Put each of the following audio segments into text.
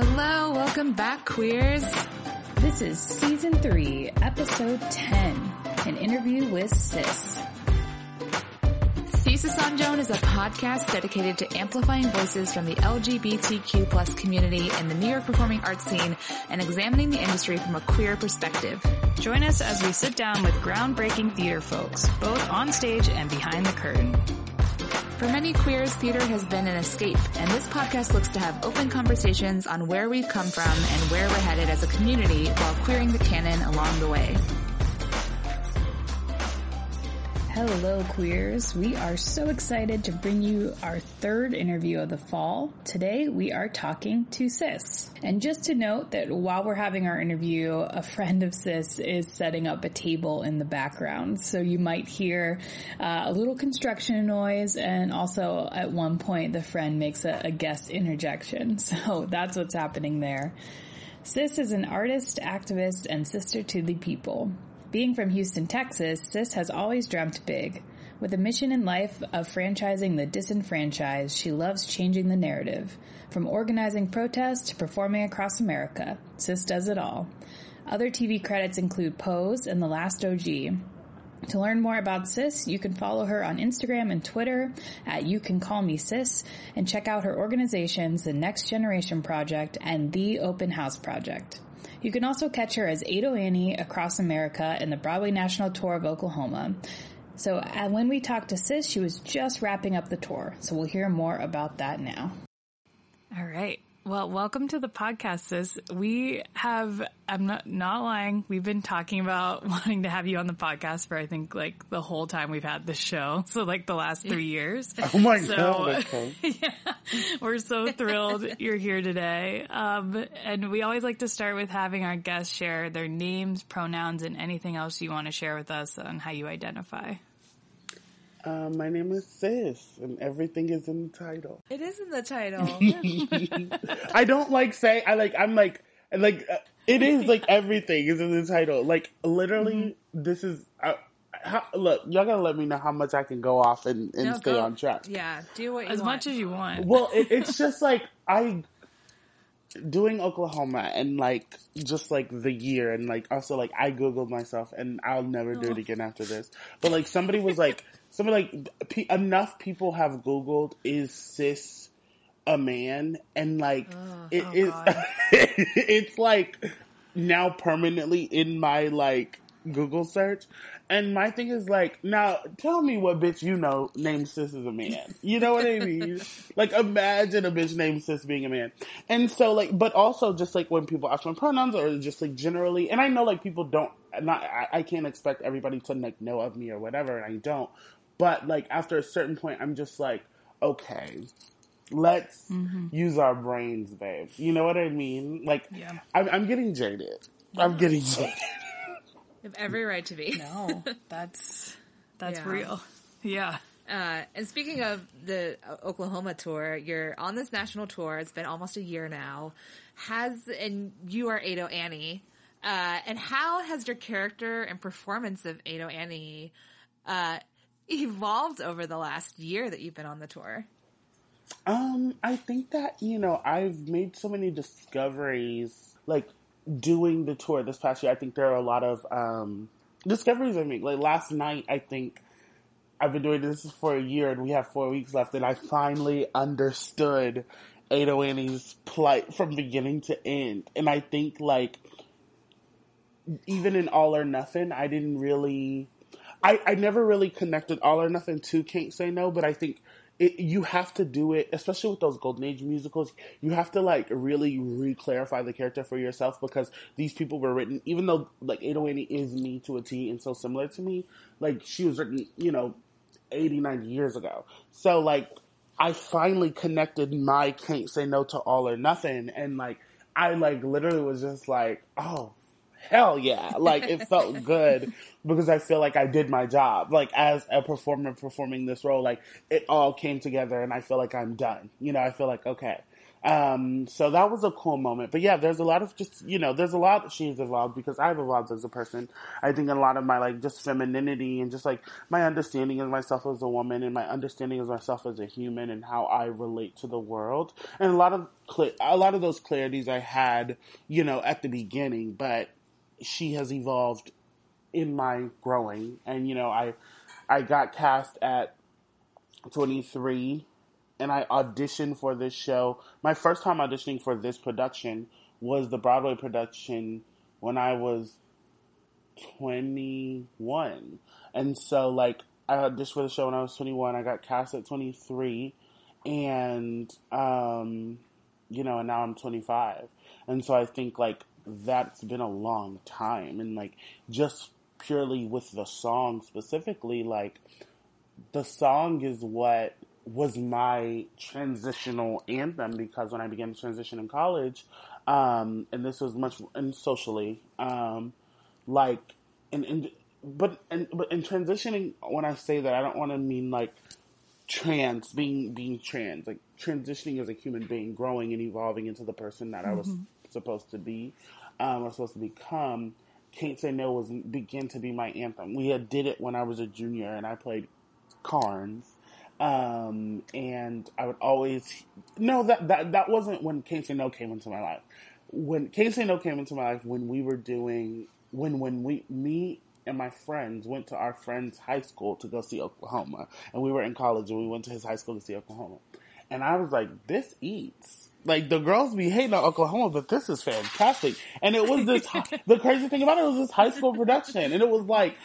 Hello, welcome back, queers. This is season three, episode 10, an interview with Sis. on Joan is a podcast dedicated to amplifying voices from the LGBTQ plus community in the New York performing arts scene and examining the industry from a queer perspective. Join us as we sit down with groundbreaking theater folks, both on stage and behind the curtain. For many queers, theater has been an escape, and this podcast looks to have open conversations on where we've come from and where we're headed as a community while queering the canon along the way. Hello, queers. We are so excited to bring you our third interview of the fall. Today, we are talking to Sis. And just to note that while we're having our interview, a friend of Sis is setting up a table in the background. So you might hear uh, a little construction noise, and also at one point, the friend makes a, a guest interjection. So that's what's happening there. Sis is an artist, activist, and sister to the people. Being from Houston, Texas, Sis has always dreamt big. With a mission in life of franchising the disenfranchised, she loves changing the narrative. From organizing protests to performing across America, Sis does it all. Other TV credits include Pose and The Last OG. To learn more about Sis, you can follow her on Instagram and Twitter at You Can Call Me Sis and check out her organizations, the Next Generation Project and The Open House Project. You can also catch her as Ado Annie across America in the Broadway National Tour of Oklahoma. So uh, when we talked to Sis, she was just wrapping up the tour. So we'll hear more about that now. All right. Well, welcome to the podcast, sis. We have, I'm not, not lying. We've been talking about wanting to have you on the podcast for, I think, like the whole time we've had this show. So like the last three years. Oh my so, god. yeah, we're so thrilled you're here today. Um, and we always like to start with having our guests share their names, pronouns, and anything else you want to share with us on how you identify. Uh, my name is Sis, and everything is in the title. It is in the title. I don't like say I like. I'm like like uh, it is like everything is in the title. Like literally, Mm-hmm. this is. Uh, how, look, y'all gotta let me know how much I can go off and, and No, stay go- on track. Yeah, do what you As want. much as you want. Well, it, it's just like I doing Oklahoma and like just like the year and like also like I googled myself and I'll never do it again after this. But like somebody was like somebody like pe- enough people have googled is Sis a man and like it oh is it's like now permanently in my like Google search. And my thing is like, now tell me what bitch you know named sis is a man. You know what I mean? like imagine a bitch named sis being a man. And so like, but also just like when people ask my pronouns or just like generally, and I know like people don't, not, I, I can't expect everybody to like know of me or whatever, and I don't. But like after a certain point, I'm just like, okay, let's use our brains, babe. You know what I mean? Like, Yeah. I'm, I'm getting jaded. I'm getting jaded. You have every right to be. No, that's, that's Yeah. real. Yeah. Uh, and speaking of the Oklahoma tour, you're on this national tour. It's been almost a year now. Has and you are Ado Annie. Uh, and how has your character and performance of Ado Annie uh, evolved over the last year that you've been on the tour? Um, I think that, you know, I've made so many discoveries, like, doing the tour this past year, I think there are a lot of um, discoveries I make. Like last night, I think I've been doing this for a year, and we have four weeks left, and I finally understood Ado Annie's plight from beginning to end. And I think like even in All or Nothing, I didn't really. I, I never really connected All or Nothing to Can't Say No, but I think it, you have to do it, especially with those Golden Age musicals. You have to like really re-clarify the character for yourself because these people were written, even though like Ado oh Annie is me to a T and so similar to me, like she was written, you know, 80, 90 years ago. So like I finally connected my Can't Say No to All or Nothing and like I like literally was just like, oh hell yeah. Like it felt good because I feel like I did my job. Like as a performer performing this role, like it all came together and I feel like I'm done. You know, I feel like, okay. Um, so that was a cool moment. But yeah, there's a lot of just, you know, there's a lot that she's evolved because I've evolved as a person. I think a lot of my like just femininity and just like my understanding of myself as a woman and my understanding of myself as a human and how I relate to the world. And a lot of, cl- a lot of those clarities I had, you know, at the beginning, but she has evolved in my growing. And you know, I I got cast at 23 and I auditioned for this show. My first time auditioning for this production was the Broadway production when I was 21. And so like I auditioned for the show when I was 21. I got cast at 23 and um you know, and now I'm 25. And so I think like that's been a long time and like just purely with the song specifically like the song is what was my transitional anthem because when I began to transition in college, um, and this was much and socially, um, like, and, and but and but in transitioning, when I say that, I don't want to mean like trans being being trans, like transitioning as a human being, growing and evolving into the person that I was supposed to be, um, or supposed to become. Can't say no was begin to be my anthem. We had did it when I was a junior, and I played Carnes. Um, and I would always no that that that wasn't when Can't Say No came into my life. When Can't Say No came into my life, when we were doing when when we me and my friends went to our friend's high school to go see Oklahoma, and we were in college and we went to his high school to see Oklahoma, and I was like, this eats. Like the girls be hating on Oklahoma, but this is fantastic. And it was this, the crazy thing about it was this high school production and it was like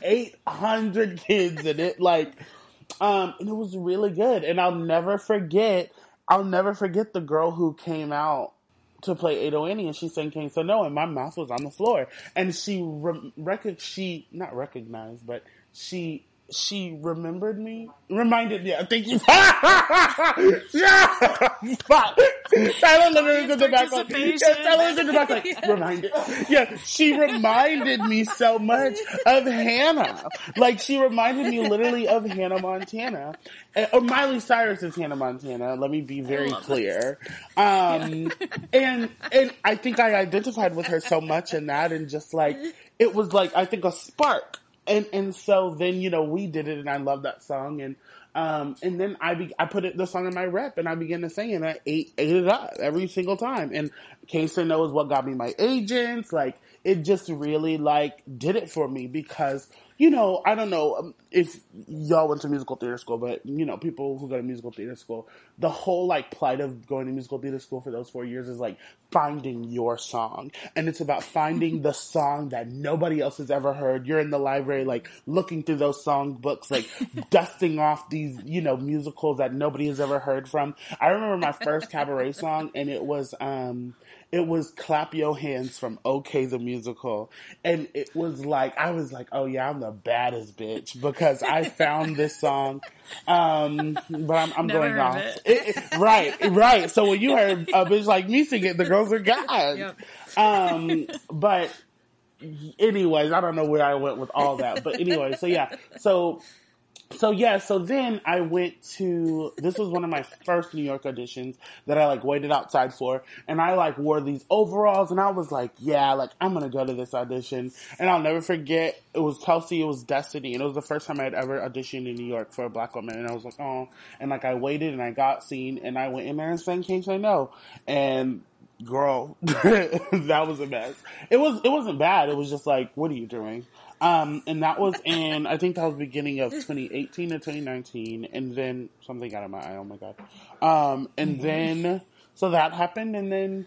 800 kids in it. Like, um, and it was really good. And I'll never forget, I'll never forget the girl who came out to play Ado Annie and she sang Can't Say No and my mouth was on the floor. And she, re- rec- she, not recognized, but she she remembered me, reminded me. Thank you. yeah, fuck. Tyler literally in the back like, yeah, Tyler was in the back like, reminded. Yeah, she reminded me so much of Hannah. Like she reminded me literally of Hannah Montana, and, or Miley Cyrus is Hannah Montana. Let me be very clear. Um, and and I think I identified with her so much in that, and just like it was like I think a spark and and so then you know we did it and I love that song. And um and then I be, I put it the song in my rep and I began to sing and I ate ate it up every single time. And Say is what got me my agents like it just really like did it for me because you know I don't know um, if y'all went to musical theater school but you know people who go to musical theater school the whole like plight of going to musical theater school for those four years is like finding your song. And it's about finding the song that nobody else has ever heard. You're in the library like looking through those song books like dusting off these you know musicals that nobody has ever heard from. I remember my first cabaret song and it was um it was clap your hands from okay the musical and it was like i was like oh yeah i'm the baddest bitch because i found this song um but i'm, I'm going off it. it, it- right, right. So when you heard a bitch like me sing it, the girls are God. Yep. Um, but anyways, I don't know where I went with all that, but anyway, so yeah, so so yeah, so then I went to this was one of my first New York auditions that I like waited outside for, and I like wore these overalls, and I was like, yeah, like I'm gonna go to this audition, and I'll never forget. It was Kelsey, it was Destiny, and it was the first time I had ever auditioned in New York for a black woman, and I was like, oh, and like I waited, and I got seen, and I went in there and sang "Can't Say No," and girl, that was a mess. It was it wasn't bad. It was just like, what are you doing? Um, and that was in I think that was beginning of 2018 or 2019, and then something got in my eye. Oh my god. Um, and then so that happened, and then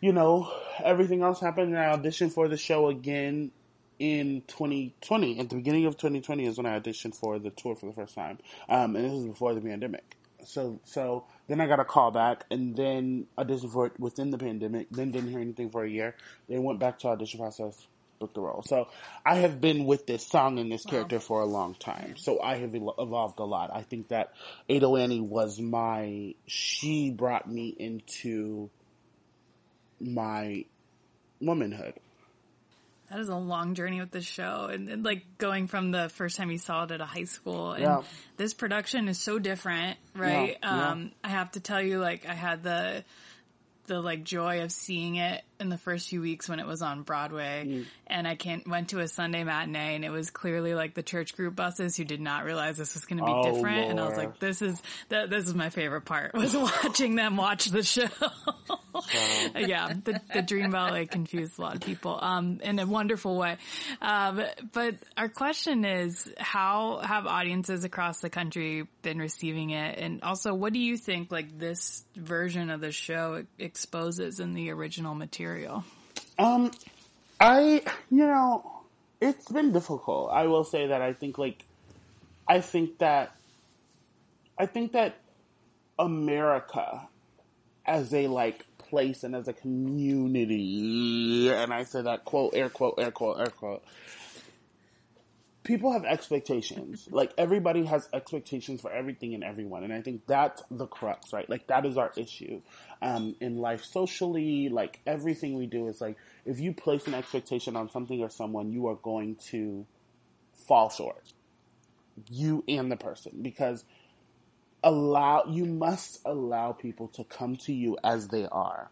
you know everything else happened. And I auditioned for the show again in 2020. At the beginning of 2020 is when I auditioned for the tour for the first time, um, and this was before the pandemic. So so then I got a call back, and then auditioned for it within the pandemic. Then didn't hear anything for a year. Then went back to audition process, booked the role. So I have been with this song and this character for a long time. So I have evolved a lot. I think that Ado Annie was my. She brought me into my womanhood. That is a long journey with this show, and, and, like going from the first time you saw it at a high school, and Yeah. this production is so different, right? Yeah, yeah. Um, I have to tell you, like I had the the like joy of seeing it in the first few weeks when it was on Broadway, Mm. and I can't went to a Sunday matinee, and it was clearly like the church group buses who did not realize this was going to be Oh, different, and I was like, this is this is my favorite part was watching them watch the show. yeah, the, the Dream Ballet confused a lot of people um, in a wonderful way. Um, but our question is, how have audiences across the country been receiving it, and also, what do you think like this version of the show exposes in the original material? Um, I, you know, it's been difficult. I will say that I think like, I think that, I think that America as a like place and as a community, and I say that quote, air quote, air quote, air quote, people have expectations. Like everybody has expectations for everything and everyone, and I think that's the crux, right? Like that is our issue um, in life, socially. Like everything we do is like if you place an expectation on something or someone, you are going to fall short. You and the person, because allow you must allow people to come to you as they are,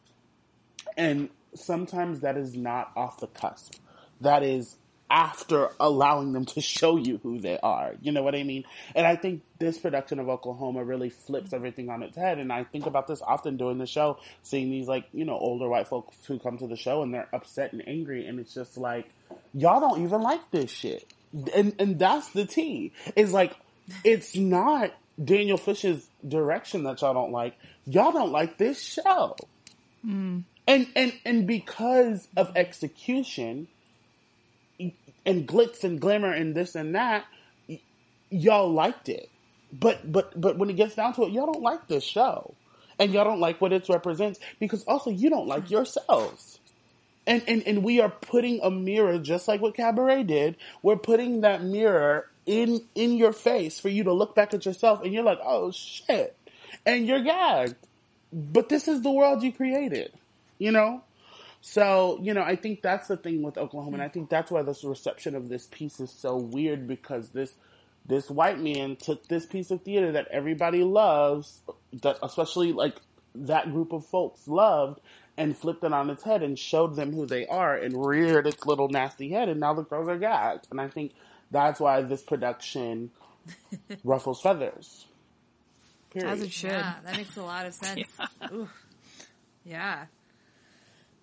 and sometimes that is not off the cusp. That is after allowing them to show you who they are. You know what I mean? And I think this production of Oklahoma really flips everything on its head. And I think about this often during the show, seeing these like, you know, older white folks who come to the show and they're upset and angry. And it's just like, y'all don't even like this shit. And, and that's the tea. Is like, it's not Daniel Fish's direction that y'all don't like. Y'all don't like this show. Hmm. And, and, and because of execution, and glitz and glamour and this and that, y- y'all liked it. But but but when it gets down to it, y'all don't like this show, and y'all don't like what it represents because also you don't like yourselves. And, and and we are putting a mirror, just like what Cabaret did. We're putting that mirror in in your face for you to look back at yourself, and you're like, oh shit, and you're gagged. But this is the world you created, you know. So, you know, I think that's the thing with Oklahoma, and I think that's why this reception of this piece is so weird because this this white man took this piece of theater that everybody loves, that especially like that group of folks loved, and flipped it on its head and showed them who they are and reared its little nasty head, and now the girls are gagged. And I think that's why this production ruffles feathers. Period. As it should. Yeah, that makes a lot of sense. Ooh. Yeah.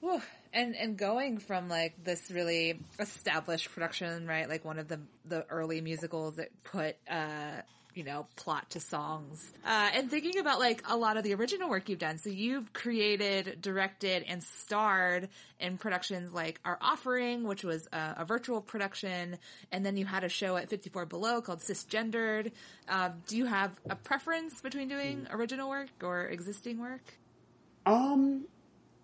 Whew. And and going from like this really established production, right? Like one of the the early musicals that put uh you know plot to songs. Uh and thinking about like a lot of the original work you've done. So you've created, directed and starred in productions like Our Offering, which was a, a virtual production, and then you had a show at 54 Below called Cisgendered. Um, do you have a preference between doing original work or existing work? Um,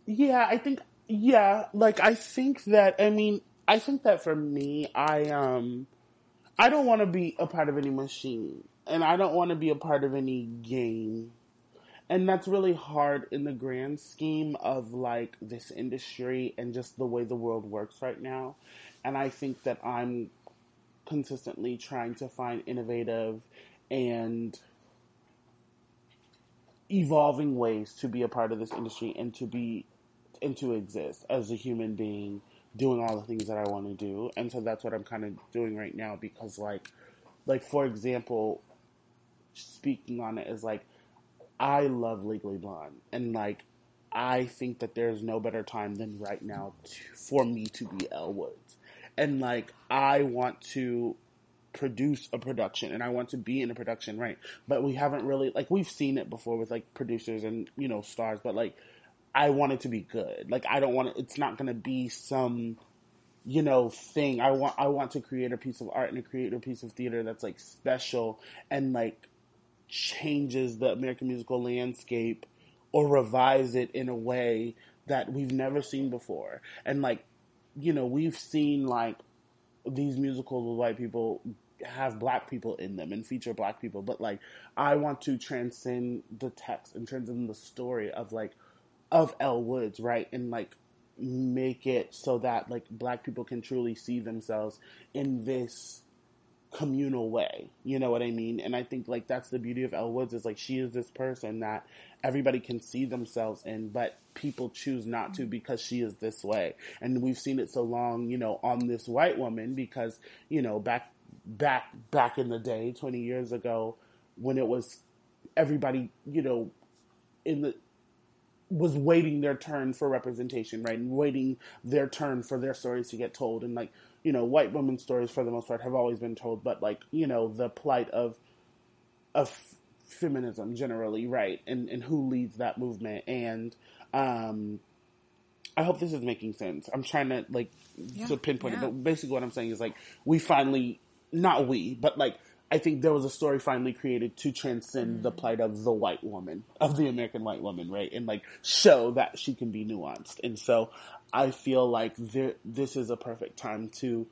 yeah, I think, yeah, like, I think that, I mean, I think that for me, I, um, I don't want to be a part of any machine, and I don't want to be a part of any game. And that's really hard in the grand scheme of, like, this industry and just the way the world works right now. And I think that I'm consistently trying to find innovative and evolving ways to be a part of this industry and to be and to exist as a human being doing all the things that I want to do. And so that's what I'm kind of doing right now because like like for example speaking on it is like I love Legally Blonde and like I think that there's no better time than right now to, for me to be Elle Woods. And like, I want to produce a production and I want to be in a production, right? But we haven't really, like, we've seen it before with like producers and, you know, stars, but like, I want it to be good. Like, I don't want it, it's not going to be some, you know, thing. I want, I want to create a piece of art and to create a piece of theater that's like special and like changes the American musical landscape or revise it in a way that we've never seen before. And like, you know, we've seen like these musicals with white people have black people in them and feature black people, but like I want to transcend the text and transcend the story of like of Elle Woods, right? And like make it so that like black people can truly see themselves in this communal way. You know what I mean? And I think like that's the beauty of Elle Woods is like she is this person that everybody can see themselves in, but people choose not to because she is this way. And we've seen it so long, you know, on this white woman because, you know, back back back in the day, 20 years ago, when it was everybody, you know, in the was waiting their turn for representation, right? And waiting their turn for their stories to get told. And like, you know, white women's stories for the most part have always been told, but like, you know, the plight of of feminism generally, right? And and who leads that movement. And um I hope this is making sense. I'm trying to like Yeah, to pinpoint yeah. it, but basically what I'm saying is like we finally not we, but like I think there was a story finally created to transcend the mm-hmm. plight of the white woman, of the American white woman, right? And like show that she can be nuanced. And so I feel like there, this is a perfect time to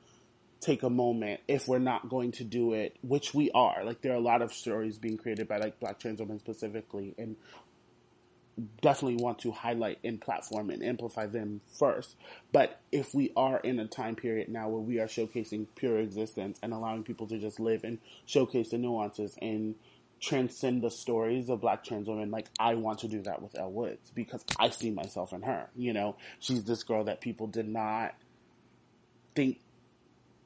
take a moment if we're not going to do it, which we are. Like there are a lot of stories being created by like black trans women specifically and definitely want to highlight and platform and amplify them first. But if we are in a time period now where we are showcasing pure existence and allowing people to just live and showcase the nuances and transcend the stories of black trans women, like I want to do that with Elle Woods because I see myself in her. You know, she's this girl that people did not think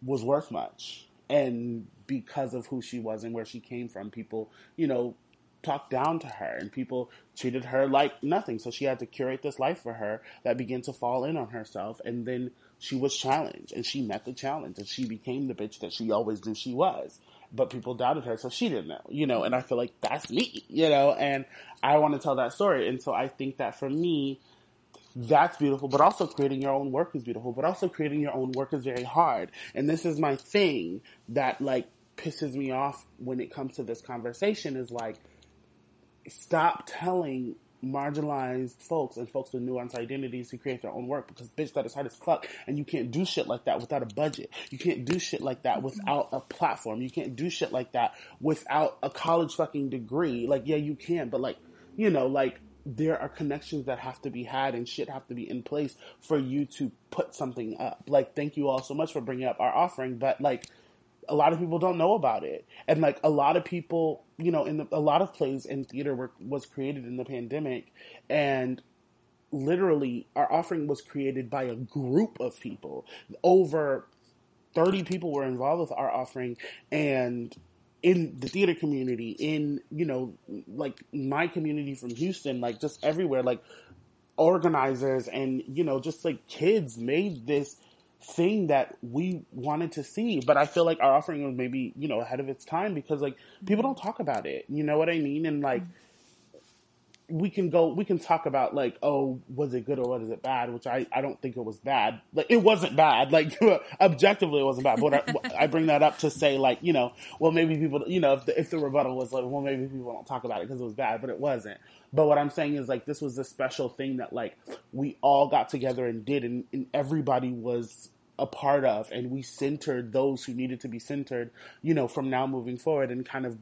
was worth much. And because of who she was and where she came from, people, you know, talked down to her and people treated her like nothing. So she had to curate this life for her that began to fall in on herself. And then she was challenged and she met the challenge and she became the bitch that she always knew she was. But people doubted her, so she didn't know, you know, and I feel like that's me, you know, and I want to tell that story. And so I think that for me, that's beautiful, but also creating your own work is beautiful, but also creating your own work is very hard. And this is my thing that like pisses me off when it comes to this conversation is like, stop telling marginalized folks and folks with nuanced identities to create their own work because bitch that is hard as fuck and you can't do shit like that without a budget. You can't do shit like that without a platform. You can't do shit like that without a college fucking degree. Like yeah, you can, but like, you know, like there are connections that have to be had and shit have to be in place for you to put something up. Like thank you all so much for bringing up our offering, but like a lot of people don't know about it. And like a lot of people, you know, in the, a lot of plays in theater were, was created in the pandemic and literally our offering was created by a group of people. Over 30 people were involved with our offering and in the theater community, in, you know, like my community from Houston, like just everywhere, like organizers and, you know, just like kids made this thing that we wanted to see. But I feel like our offering was maybe, you know, ahead of its time because like people mm-hmm. don't talk about it. You know what I mean? And like mm-hmm. We can go we can talk about like, oh, was it good or was it bad? Which I, I don't think it was bad. Like it wasn't bad. Like objectively it wasn't bad. But I, I bring that up to say like, you know, well maybe people you know, if the if the rebuttal was like, well maybe people don't talk about it because it was bad, but it wasn't. But what I'm saying is like this was a special thing that like we all got together and did and, and everybody was a part of and we centered those who needed to be centered, you know, from now moving forward and kind of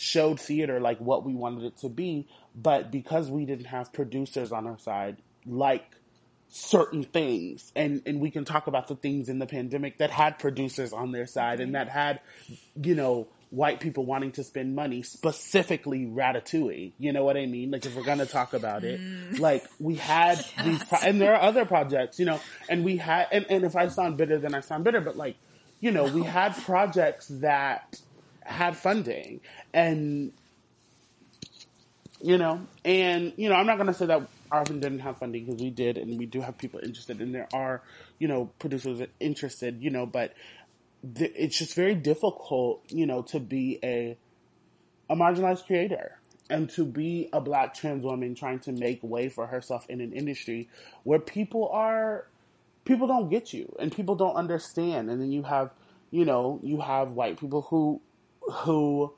showed theater like what we wanted it to be. But because we didn't have producers on our side, like certain things and and we can talk about the things in the pandemic that had producers on their side and that had you know white people wanting to spend money specifically ratatouille. You know what i mean? Like if we're gonna talk about it mm. like we had these pro- and there are other projects you know and we had and, and if i sound bitter then i sound bitter but like you know we had projects that had funding and you know? And you know i'm not gonna say that often didn't have funding because we did, and we do have people interested, and there are, you know, producers interested, you know, but th- it's just very difficult, you know, to be a a marginalized creator and to be a black trans woman trying to make way for herself in an industry where people are people don't get you and people don't understand. And then you have you know you have white people who who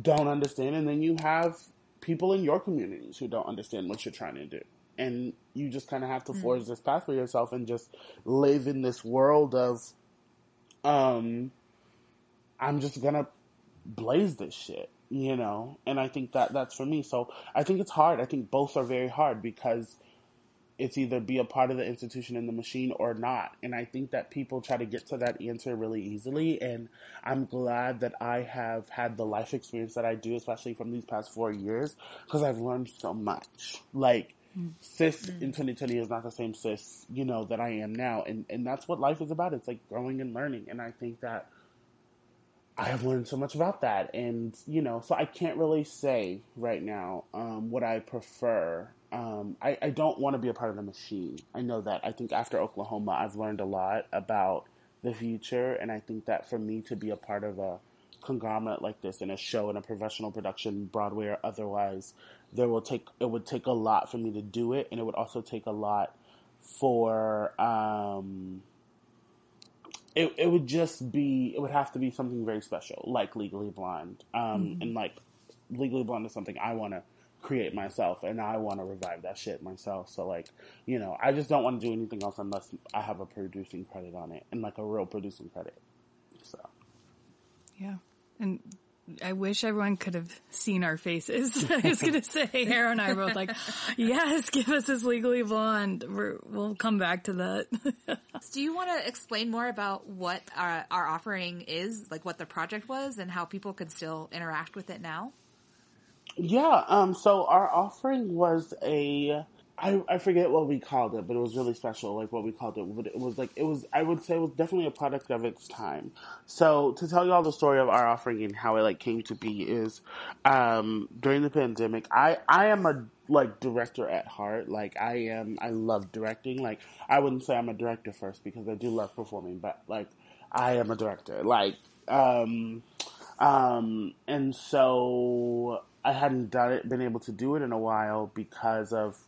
don't understand. And then you have people in your communities who don't understand what you're trying to do. And you just kind of have to mm-hmm. forge this path for yourself and just live in this world of um i'm just gonna blaze this shit you know? And i think that that's for me. So i think it's hard. I think both are very hard because it's either be a part of the institution and the machine or not. And i think that people try to get to that answer really easily. And i'm glad that i have had the life experience that i do especially from these past four years because i've learned so much. Like Sis mm. in 2020 is not the same Sis you know that i am now. And and that's what life is about. It's like growing and learning. And i think that I have learned so much about that, and you know, so I can't really say right now um, what I prefer. Um, I, I don't want to be a part of the machine. I know that. I think after Oklahoma, I've learned a lot about the future, and I think that for me to be a part of a conglomerate like this in a show in a professional production, Broadway or otherwise, there will take it would take a lot for me to do it, and it would also take a lot for. Um, it, it would just be it would have to be something very special like legally blonde um, mm-hmm. and like legally blonde is something i want to create myself and i want to revive that shit myself so like you know i just don't want to do anything else unless i have a producing credit on it and like a real producing credit so yeah and I wish everyone could have seen our faces. I was going to say, Harrow and I were both like, yes, give us this legally blonde. we will come back to that. Do you want to explain more about what our, our offering is, like what the project was and how people can still interact with it now? Yeah, um, so our offering was a I, I forget what we called it, but it was really special, like what we called it. But it was like, it was, I would say it was definitely a product of its time. So to tell you all the story of our offering and how it like came to be is, um, during the pandemic, I, I am a like director at heart. Like I am, I love directing. Like I wouldn't say I'm a director first because I do love performing, but like I am a director. Like, um, um, and so I hadn't done it, been able to do it in a while because of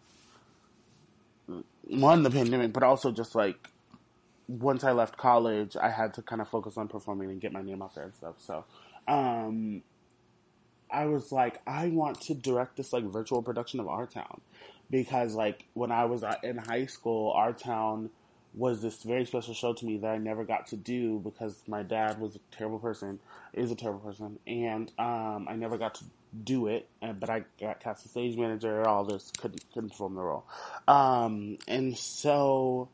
one the pandemic, but also just like once I left college, I had to kind of focus on performing and get my name out there and stuff. So, um, I was like, I want to direct this like virtual production of Our Town because like when I was uh, in high school, Our Town was this very special show to me that I never got to do because my dad was a terrible person, is a terrible person, and um, I never got to do it, but I got cast as stage manager, all this, couldn't, couldn't perform the role. Um, and so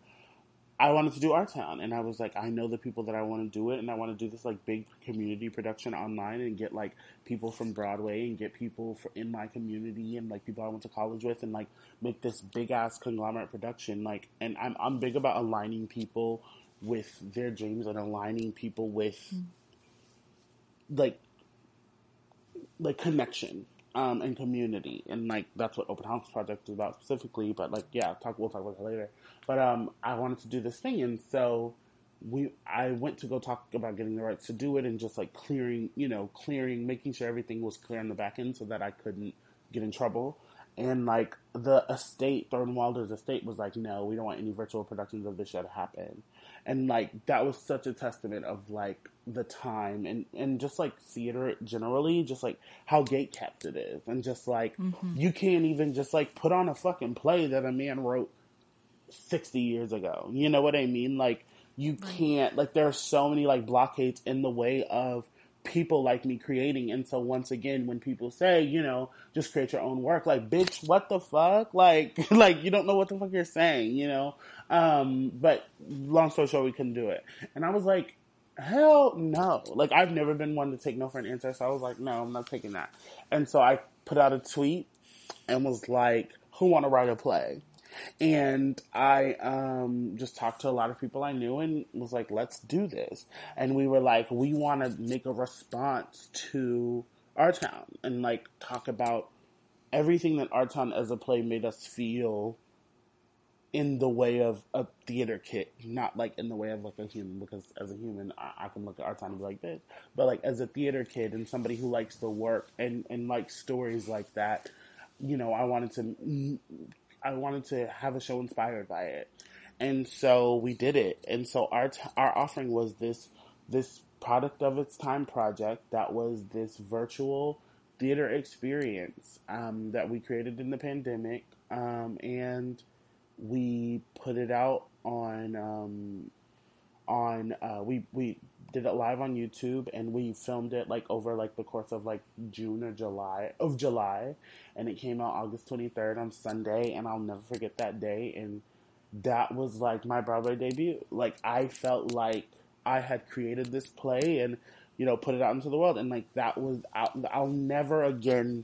I wanted to do Our Town, and I was like, I know the people that I want to do it, and I want to do this like big community production online and get like people from Broadway and get people for, in my community and like people I went to college with and like make this big ass conglomerate production. Like, and I'm I'm big about aligning people with their dreams and aligning people with mm. like like connection um, and community, and like that's what Open House Project is about specifically. But like, yeah, talk we'll talk about that later. But um, I wanted to do this thing, and so we I went to go talk about getting the rights to do it, and just like clearing, you know, clearing, making sure everything was clear on the back end, so that I couldn't get in trouble. And like the estate, Thornton Wilder's estate was like, no, we don't want any virtual productions of this show to happen and like that was such a testament of like the time and and just like theater generally just like how gate kept it is. And just like mm-hmm. you can't even just like put on a fucking play that a man wrote 60 years ago. You know what i mean? Like you can't like there are so many like blockades in the way of people like me creating. And so once again, when people say, you know, just create your own work, like, bitch, what the fuck? Like, like you don't know what the fuck you're saying, you know? Um, but long story short, we couldn't do it. And I was like, hell no. Like, I've never been one to take no for an answer. So I was like, no, I'm not taking that. And so I put out a tweet and was like, who want to write a play? And I um, just talked to a lot of people I knew and was like, let's do this. And we were like, we want to make a response to our town and like talk about everything that Our Town as a play made us feel in the way of a theater kid, not like in the way of like a human, because as a human, I, I can look at Our Town and be like this, but like as a theater kid and somebody who likes the work and, and likes stories like that, you know, I wanted to, I wanted to have a show inspired by it. And so we did it. And so our, t- our offering was this, this product of its time project that was this virtual theater experience um, that we created in the pandemic, um, and we put it out on um, on uh, we we did it live on YouTube, and we filmed it like over like the course of like June or July of July, and it came out August twenty third on Sunday, and I'll never forget that day, and that was like my Broadway debut. Like I felt like I had created this play and you know, put it out into the world. And like that was, I'll, I'll never again,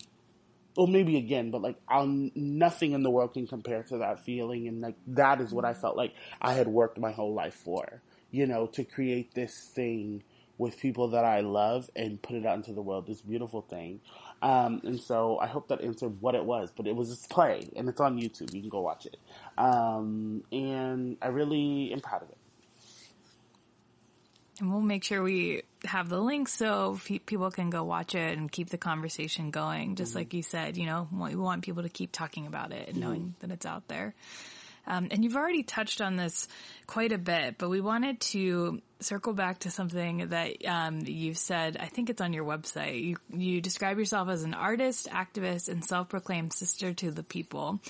or maybe again, but like I'll, nothing in the world can compare to that feeling. And like that is what I felt like I had worked my whole life for, you know, to create this thing with people that I love and put it out into the world, this beautiful thing. Um, and so I hope that answered what it was, but it was this play and it's on YouTube. You can go watch it. Um, and I really am proud of it. And we'll make sure we have the link so people can go watch it and keep the conversation going. Just mm-hmm. like you said, you know, we want people to keep talking about it and mm-hmm. knowing that it's out there. Um, and you've already touched on this quite a bit, but we wanted to circle back to something that um, you've said. I think it's on your website. You you describe yourself as an artist, activist, and self-proclaimed sister to the people.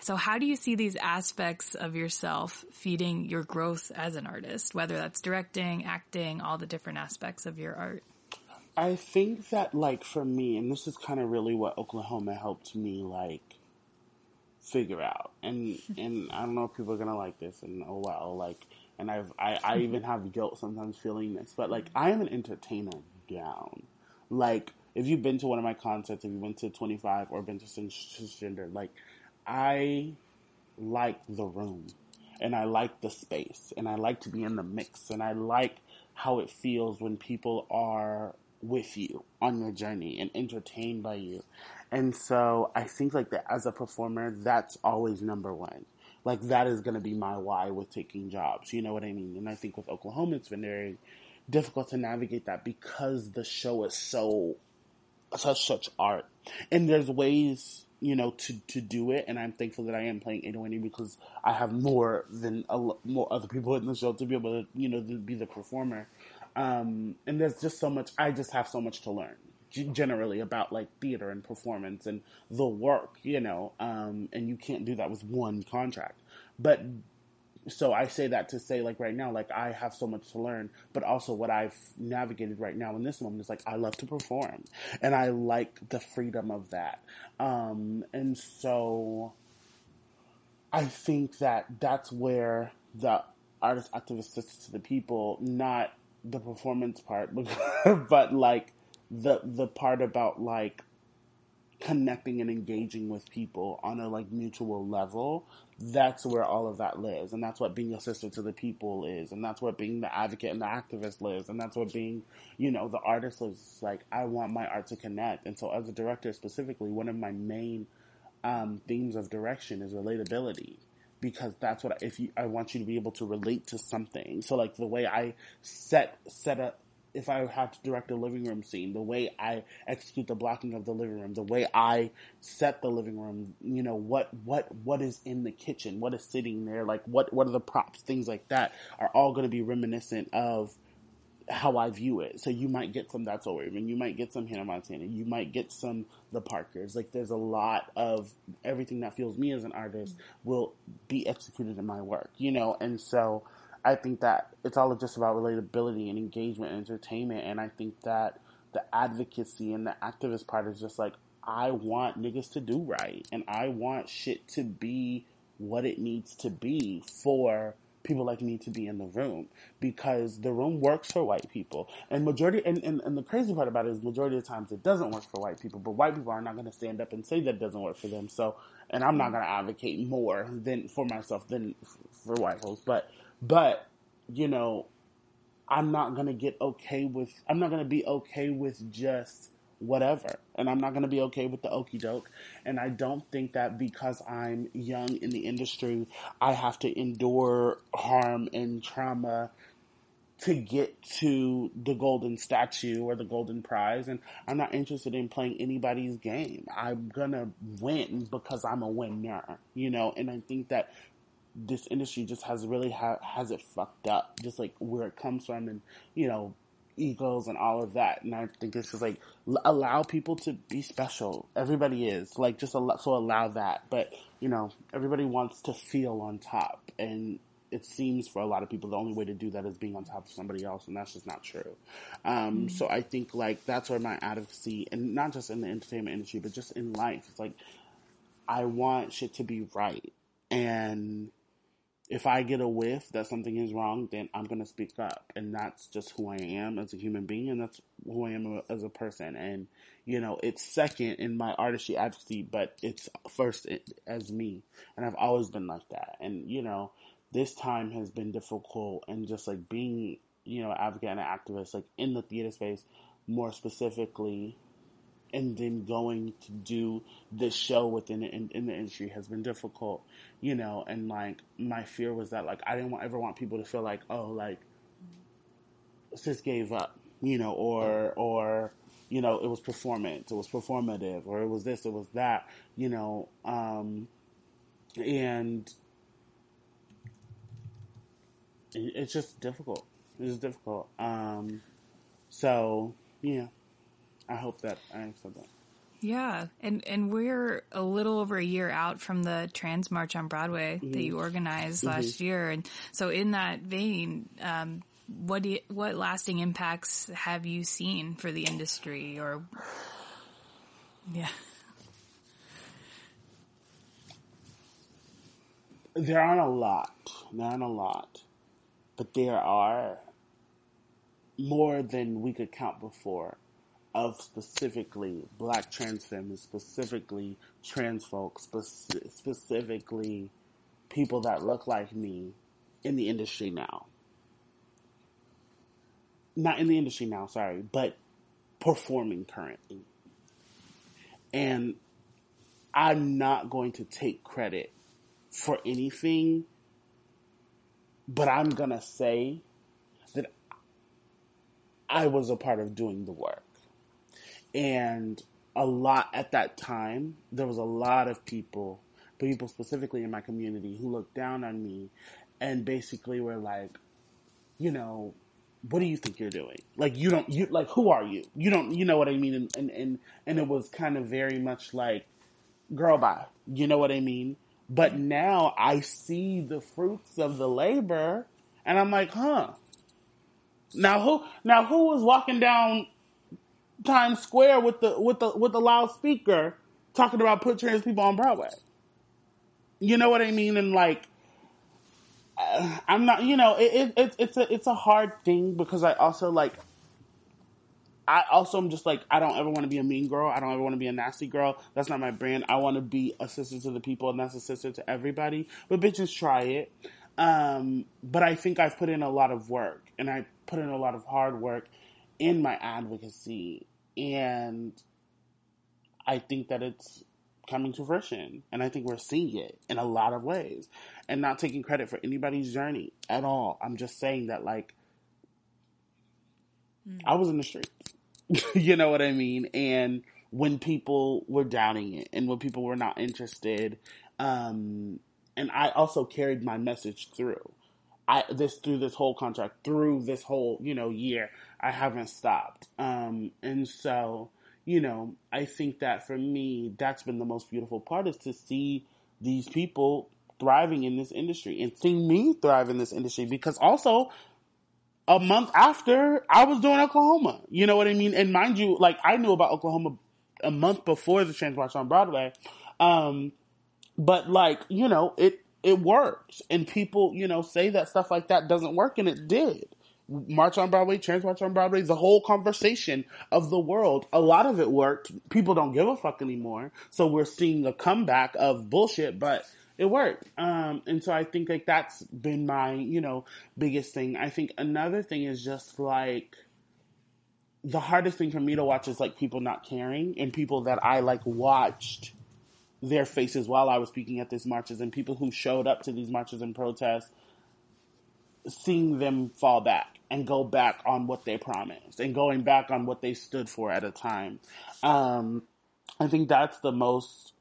So how do you see these aspects of yourself feeding your growth as an artist, whether that's directing, acting, all the different aspects of your art? I think that like for me, and this is kind of really what Oklahoma helped me like figure out. And and I don't know if people are gonna like this and oh well, like and I've I, I mm-hmm. even have guilt sometimes feeling this, but like I am an entertainer down. Like if you've been to one of my concerts, if you've been to twenty five or been to cisgender, like I like the room and I like the space and I like to be in the mix and I like how it feels when people are with you on your journey and entertained by you. And so I think like that as a performer, that's always number one. Like that is going to be my why with taking jobs. You know what I mean? And I think with Oklahoma, it's been very difficult to navigate that because the show is so such such art, and there's ways you know, to, to do it. And I'm thankful that I am playing 808 because I have more than a, more other people in the show to be able to, you know, to be the performer. Um, and there's just so much, I just have so much to learn generally about like theater and performance and the work, you know, um, and you can't do that with one contract. But so I say that to say like right now, like I have so much to learn, but also what I've navigated right now in this moment is like I love to perform and I like the freedom of that. Um, and so I think that that's where the artist activist sits to the people, not the performance part, but, but like the, the part about like connecting and engaging with people on a like mutual level that's where all of that lives. And that's what being a sister to the people is. And that's what being the advocate and the activist lives. And that's what being you know the artist is like i want my art to connect. And so as a director specifically one of my main um, themes of direction is relatability. Because that's what if you I want you to be able to relate to something. So like the way I set set up if I have to direct a living room scene, the way I execute the blocking of the living room, the way I set the living room, you know, what, what, what is in the kitchen, what is sitting there, like what, what are the props, things like that are all going to be reminiscent of how I view it. So you might get some That's So Raven, you might get some Hannah Montana, you might get some The Parkers. Like there's a lot of everything that feels me as an artist mm-hmm. will be executed in my work, you know, and so, I think that it's all just about relatability and engagement and entertainment. And I think that the advocacy and the activist part is just like, I want niggas to do right. And I want shit to be what it needs to be for people like me to be in the room because the room works for white people and majority and, and, and the crazy part about it is majority of times it doesn't work for white people but white people are not going to stand up and say that doesn't work for them so and i'm not going to advocate more than for myself than for white folks but but, you know, I'm not to get okay with, I'm not to be okay with just whatever. And I'm not going to be okay with the okey doke. And I don't think that because I'm young in the industry, I have to endure harm and trauma to get to the golden statue or the golden prize. And I'm not interested in playing anybody's game. I'm going to win because I'm a winner, you know? And I think that this industry just has really ha- has it fucked up, just like where it comes from and, you know, egos and all of that. And I think it's just like l- allow people to be special. Everybody is like just allow, so allow that. But you know, everybody wants to feel on top, and it seems for a lot of people the only way to do that is being on top of somebody else, and that's just not true. Um, mm-hmm. So I think like that's where my advocacy, and not just in the entertainment industry, but just in life, it's like I want shit to be right, and if I get a whiff that something is wrong, then I'm going to speak up. And that's just who I am as a human being, and that's who I am as a person. And, you know, it's second in my artistry advocacy, but it's first as me. And I've always been like that. And, you know, this time has been difficult, and just like being, you know, advocate and activist, like in the theater space, more specifically, and then going to do this show within the, in, in, the industry has been difficult, you know. And like my fear was that like I didn't want, ever want people to feel like oh like sis gave up, you know, or or you know it was performance, it was performative, or it was this, it was that, you know, um, and it's just difficult. It's difficult. Um, so yeah. I hope that I answered that. Yeah, and and we're a little over a year out from the Trans March on Broadway mm-hmm. that you organized mm-hmm. last year, and so in that vein, um, what do you, what lasting impacts have you seen for the industry, or yeah? There aren't a lot. There aren't a lot, but there are more than we could count before of specifically black trans families, specifically trans folks, spe- specifically people that look like me in the industry now. Not in the industry now, sorry, but performing currently. And I'm not going to take credit for anything, but I'm going to say that I was a part of doing the work. And a lot at that time, there was a lot of people, people specifically in my community, who looked down on me and basically were like, you know, what do you think you're doing? Like you don't you like who are you? You don't you know what I mean? And and and, and it was kind of very much like girl bye. You know what I mean? But now I see the fruits of the labor and I'm like, huh. Now who now who was walking down Times Square with the with the with the loudspeaker talking about put trans people on Broadway. You know what I mean? And like, uh, I'm not. You know, it, it, it's a it's a hard thing because I also like. I also am just like I don't ever want to be a mean girl. I don't ever want to be a nasty girl. That's not my brand. I want to be a sister to the people, and that's a sister to everybody. But bitches, try it. Um, but I think I've put in a lot of work, and I put in a lot of hard work in my advocacy. And I think that it's coming to fruition. And I think we're seeing it in a lot of ways. And not taking credit for anybody's journey at all. I'm just saying that, like, mm. I was in the streets. you know what I mean? And when people were doubting it and when people were not interested, um, and I also carried my message through. I this through this whole contract, through this whole you know year, I haven't stopped. Um, and so you know, I think that for me, that's been the most beautiful part is to see these people thriving in this industry and seeing me thrive in this industry because also a month after I was doing Oklahoma, you know what I mean? And mind you, like I knew about Oklahoma a month before the Trans March on Broadway. Um, but like, you know, it, it works. And people, you know, say that stuff like that doesn't work and it did. March on Broadway, Trans March on Broadway, the whole conversation of the world. A lot of it worked. People don't give a fuck anymore. So we're seeing a comeback of bullshit, but it worked. Um, and so I think like that's been my, you know, biggest thing. I think another thing is just like the hardest thing for me to watch is like people not caring and people that I like watched their faces while I was speaking at these marches and people who showed up to these marches and protests, seeing them fall back and go back on what they promised and going back on what they stood for at a time. Um, I think that's the most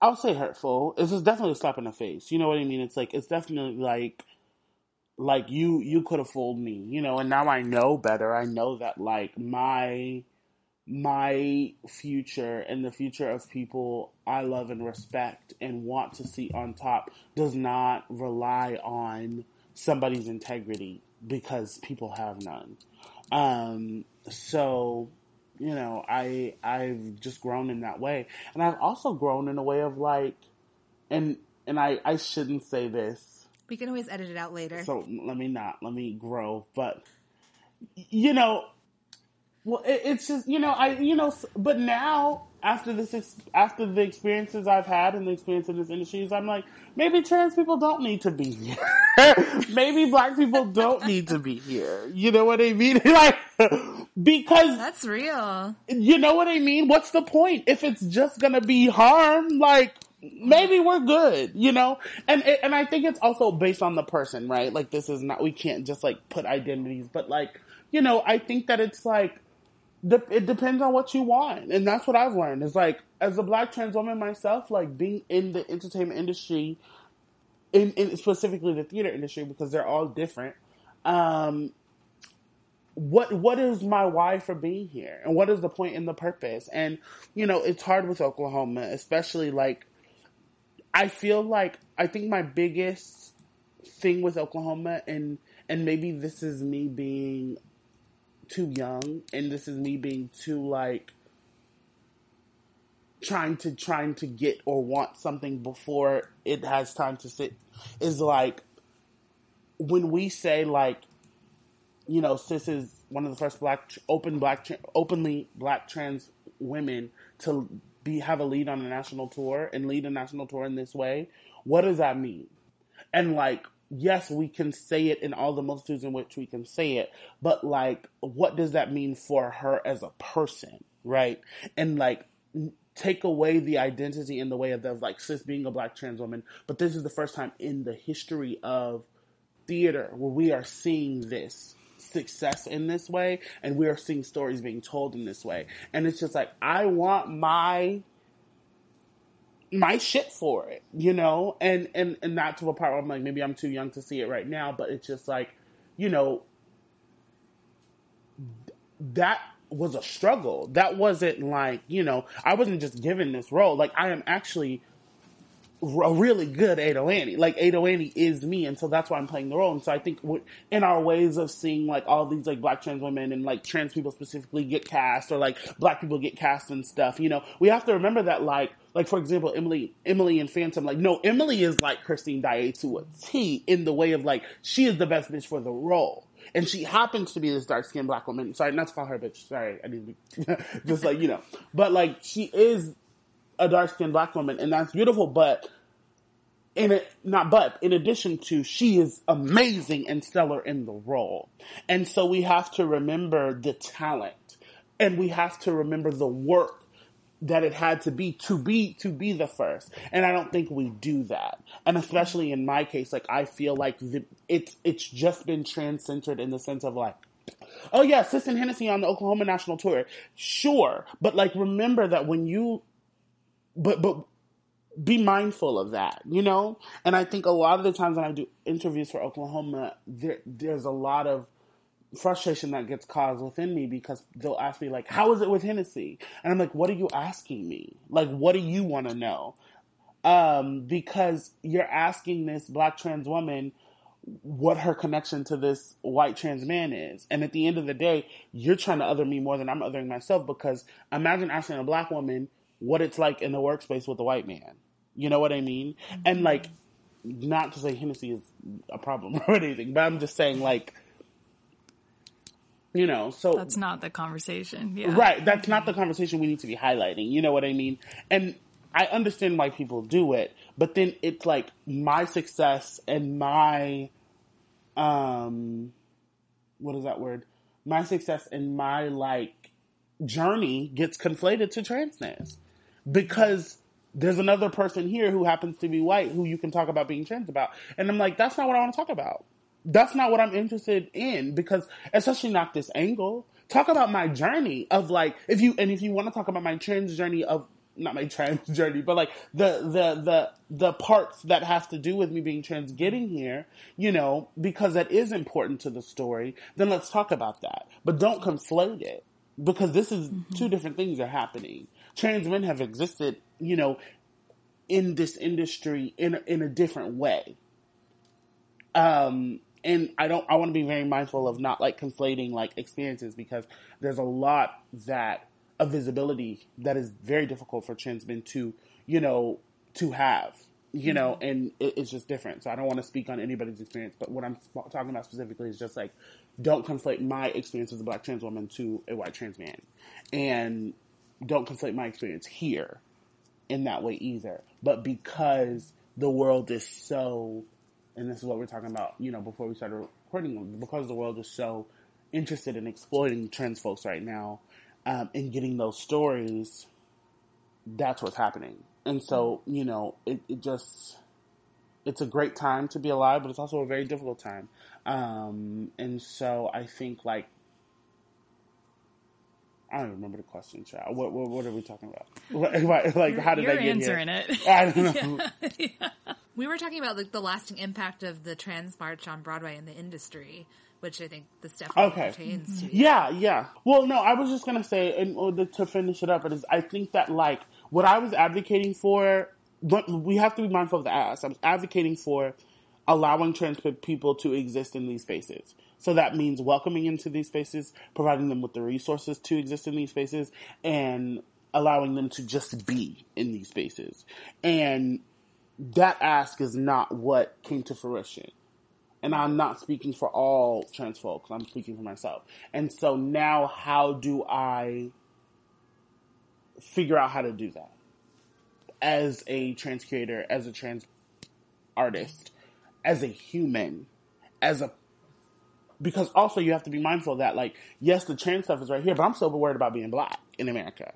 I'll say hurtful. It's just definitely a slap in the face. You know what I mean? It's like it's definitely like like you you could have fooled me, you know, and now I know better. I know that like my my future and the future of people I love and respect and want to see on top does not rely on somebody's integrity because people have none. Um, so you know, I I've just grown in that way, and I've also grown in a way of like, and and I I shouldn't say this. We can always edit it out later. So let me not let me grow, but you know, well, it, it's just you know I you know, but now after this after the experiences I've had and the experience in this industry, is I'm like maybe trans people don't need to be here. maybe black people don't need to be here. You know what I mean? like because that's real. You know what I mean? What's the point if it's just gonna be harm? Like maybe we're good, you know? And and I think it's also based on the person, right? Like this is not we can't just like put identities, but like you know, I think that it's like it depends on what you want, and that's what I've learned. Is like as a black trans woman myself, like being in the entertainment industry, in, in specifically the theater industry, because they're all different. Um, what what is my why for being here, and what is the point and the purpose? And you know, it's hard with Oklahoma, especially like I feel like I think my biggest thing with Oklahoma, and and maybe this is me being too young and this is me being too like trying to trying to get or want something before it has time to sit is like when we say like you know sis is one of the first black open black openly black trans women to be have a lead on a national tour and lead a national tour in this way what does that mean? And like yes, we can say it in all the multitudes in which we can say it, but like, what does that mean for her as a person, right? And like, take away the identity in the way of the, like Sis being a black trans woman, but this is the first time in the history of theater where we are seeing this success in this way and we are seeing stories being told in this way. And it's just like, I want my my shit for it, you know, and and and not to a part where I'm like maybe I'm too young to see it right now, but it's just like, you know, that was a struggle. That wasn't like you know I wasn't just given this role. Like I am actually a really good Ado Annie. Like Ado Annie is me, and so that's why I'm playing the role. And so I think in our ways of seeing like all these like black trans women and like trans people specifically get cast, or like black people get cast and stuff, you know, we have to remember that like like for example Emilie Emilie and Phantom. Like no, Emilie is like Christine Daae to a T in the way of like she is the best bitch for the role. And she happens to be this dark skinned black woman. Sorry, not to call her bitch. Sorry, I need to just like you know. But like she is a dark skinned black woman, and that's beautiful. But in it, not but in addition to, she is amazing and stellar in the role, and so we have to remember the talent, and we have to remember the work that it had to be to be to be the first. And i don't think we do that. And especially in my case like i feel like the, it's it's just been trans-centered in the sense of like oh yeah sis and hennessy on the oklahoma national tour. Sure. But like remember that when you but but be mindful of that, you know? And I think a lot of the times when I do interviews for Oklahoma, there, there's a lot of frustration that gets caused within me because they'll ask me like, how is it with Hennessy? And I'm like, what are you asking me? Like, what do you want to know? Um, because you're asking this black trans woman what her connection to this white trans man is. And at the end of the day, you're trying to other me more than I'm othering myself because imagine asking a black woman what it's like in the workspace with a white man. You know what I mean? Mm-hmm. And like, not to say Hennessy is a problem or anything, but I'm just saying like, you know, so that's not the conversation. Yeah. Right. That's not the conversation we need to be highlighting. You know what I mean? And I understand why people do it, but then it's like my success and my, um, what is that word? my success and my like journey gets conflated to transness because there's another person here who happens to be white who you can talk about being trans about. And I'm like, that's not what I want to talk about. That's not what I'm interested in because especially not this angle. Talk about my journey of like if you and if you want to talk about my trans journey of not my trans journey, but like the the the the parts that have to do with me being trans getting here, you know, because that is important to the story, then let's talk about that. But don't conflate it because this is mm-hmm. two different things are happening. Trans men have existed, you know, in this industry in a, in a different way. Um, and I don't. I want to be very mindful of not like conflating like experiences because there's a lot that a visibility that is very difficult for trans men to, you know, to have, you know, mm-hmm. and it, it's just different. So I don't want to speak on anybody's experience, but what I'm talking about specifically is just like, don't conflate my experience as a black trans woman to a white trans man. And don't conflate my experience here in that way either. But because the world is so, and this is what we're talking about, you know, before we started recording, because the world is so interested in exploiting trans folks right now, um, and getting those stories, that's what's happening. And so, you know, it, it, just, it's a great time to be alive, but it's also a very difficult time. Um, and so I think like, I don't remember the question, child. What, what, what are we talking about? like, you're, how did I get answering here? it. I don't know. yeah. Yeah. We were talking about like the lasting impact of the trans march on Broadway in the industry which I think this definitely okay. pertains to. Yeah, yeah. Well, no, I was just gonna say, in order to finish it up, it is I think that like what I was advocating for, we have to be mindful of the ass. I'm advocating for allowing trans people to exist in these spaces. So that means welcoming into these spaces, providing them with the resources to exist in these spaces, and allowing them to just be in these spaces. And that ask is not what came to fruition and I'm not speaking for all trans folks. I'm speaking for myself. And so now, how do I figure out how to do that as a trans creator, as a trans artist, as a human, as a because also you have to be mindful that like yes, the trans stuff is right here, but I'm still worried about being black in America.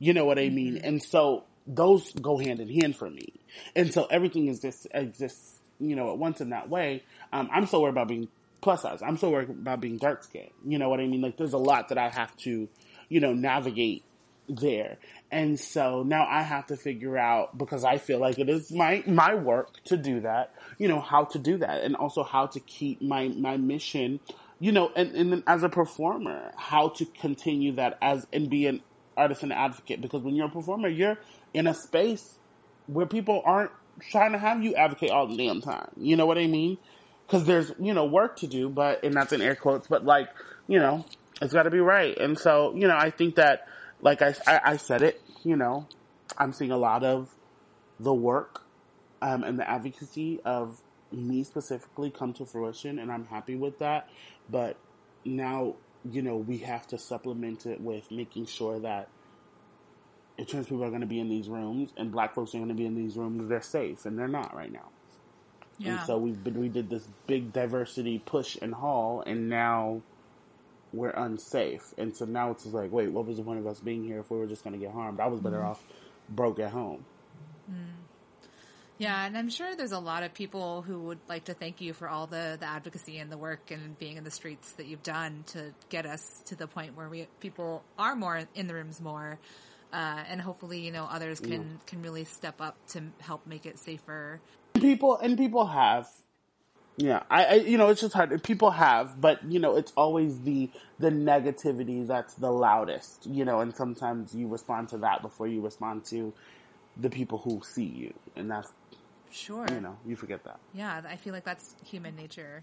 You know what I mean? Mm-hmm. And so those go hand in hand for me. And so everything is just exists you know, at once in that way, um, I'm so worried about being plus size. I'm so worried about being dark skinned. You know what I mean? Like there's a lot that I have to, you know, navigate there. And so now I have to figure out because I feel like it is my my work to do that, you know, how to do that and also how to keep my my mission, you know, and, and as a performer, how to continue that as and be an artist and advocate because when you're a performer, you're in a space where people aren't trying to have you advocate all the damn time. You know what I mean? Because there's, you know, work to do, but, and that's in air quotes, but like, you know, it's got to be right. And so, you know, I think that, like I, I, I said it, you know, I'm seeing a lot of the work um, and the advocacy of me specifically come to fruition, and I'm happy with that. But now, you know, we have to supplement it with making sure that trans people are going to be in these rooms and black folks are going to be in these rooms, they're safe, and they're not right now. Yeah. And so we've been, we did this big diversity push and haul, and now we're unsafe. And so now it's just like, wait, what was the point of us being here if we were just going to get harmed? I was better mm. off broke at home. Mm. Yeah, and I'm sure there's a lot of people who would like to thank you for all the, the advocacy and the work and being in the streets that you've done to get us to the point where we people are more in the rooms more uh, and hopefully you know others can yeah. can really step up to help make it safer. People and people have, yeah. I, I you know it's just hard. People have, but you know it's always the the negativity that's the loudest. You know, and sometimes you respond to that before you respond to the people who see you, and that's sure. You know, you forget that. Yeah, I feel like that's human nature.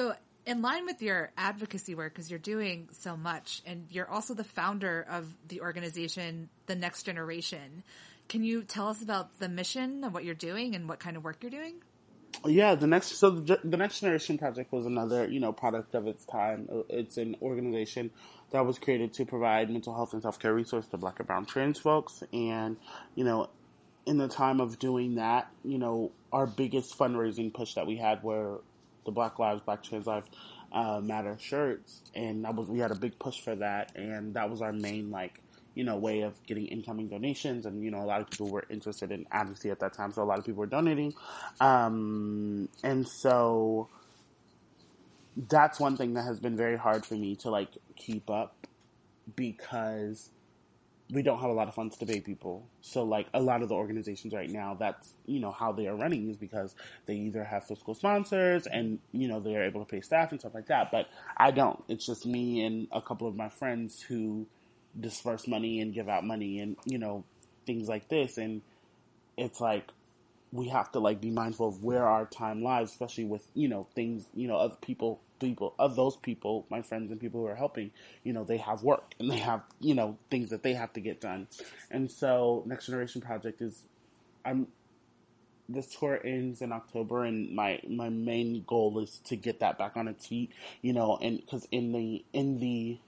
So, in line with your advocacy work, because you're doing so much, and you're also the founder of the organization, The Next Generation, can you tell us about the mission of what you're doing and what kind of work you're doing? Yeah, the next so the, the next generation project was another you know product of its time. Uh, it's an organization that was created to provide mental health and self care resources to Black and Brown trans folks, and you know, in the time of doing that, you know, our biggest fundraising push that we had were the Black Lives, Black Trans Lives uh, Matter shirts, and that was we had a big push for that, and that was our main like you know way of getting incoming donations, and you know a lot of people were interested in advocacy at that time, so a lot of people were donating, um, and so that's one thing that has been very hard for me to like keep up because we don't have a lot of funds to pay people. So like a lot of the organizations right now, that's, you know, how they are running is because they either have fiscal sponsors and, you know, they are able to pay staff and stuff like that. But I don't. It's just me and a couple of my friends who disperse money and give out money and, you know, things like this. And it's like, we have to like be mindful of where our time lies, especially with, you know, things, you know, other people people of those people, my friends and people who are helping, you know, they have work and they have, you know, things that they have to get done. And so Next Generation Project is I'm this tour ends in October and my my main goal is to get that back on its feet, you know, and cuz in the in the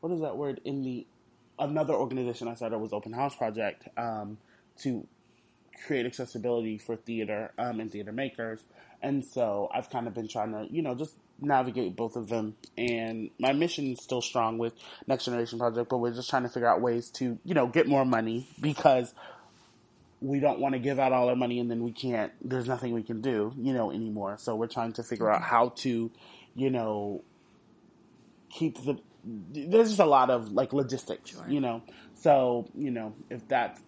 what is that word in the another organization I started was Open House Project um, to create accessibility for theater um, and theater makers. And so I've kind of been trying to, you know, just navigate both of them. And my mission is still strong with Next Generation Project, but we're just trying to figure out ways to, you know, get more money because we don't want to give out all our money and then we can't, there's nothing we can do, you know, anymore. So we're trying to figure out how to, you know, keep the, there's just a lot of like logistics, sure. you know. So, you know, if that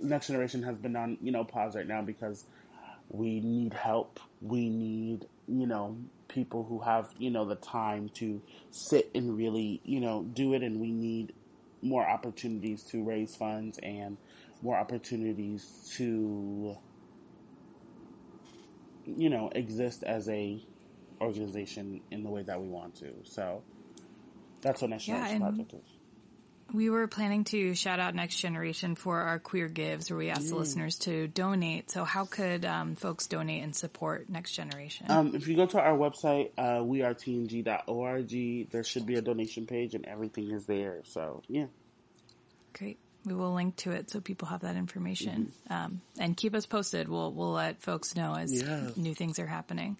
next generation has been on, you know, pause right now because we need help. We need, you know, people who have, you know, the time to sit and really, you know, do it. And we need more opportunities to raise funds and more opportunities to, you know, exist as a organization in the way that we want to. So that's what Generation yeah, Project is. We were planning to shout out Next Generation for our Queer Gives, where we asked mm. the listeners to donate. So, how could um, folks donate and support Next Generation? Um, if you go to our website, uh, wearetng.org, there should be a donation page, and everything is there. So, yeah. Great. We will link to it so people have that information, mm-hmm. um, and keep us posted. We'll we'll let folks know as yes. new things are happening.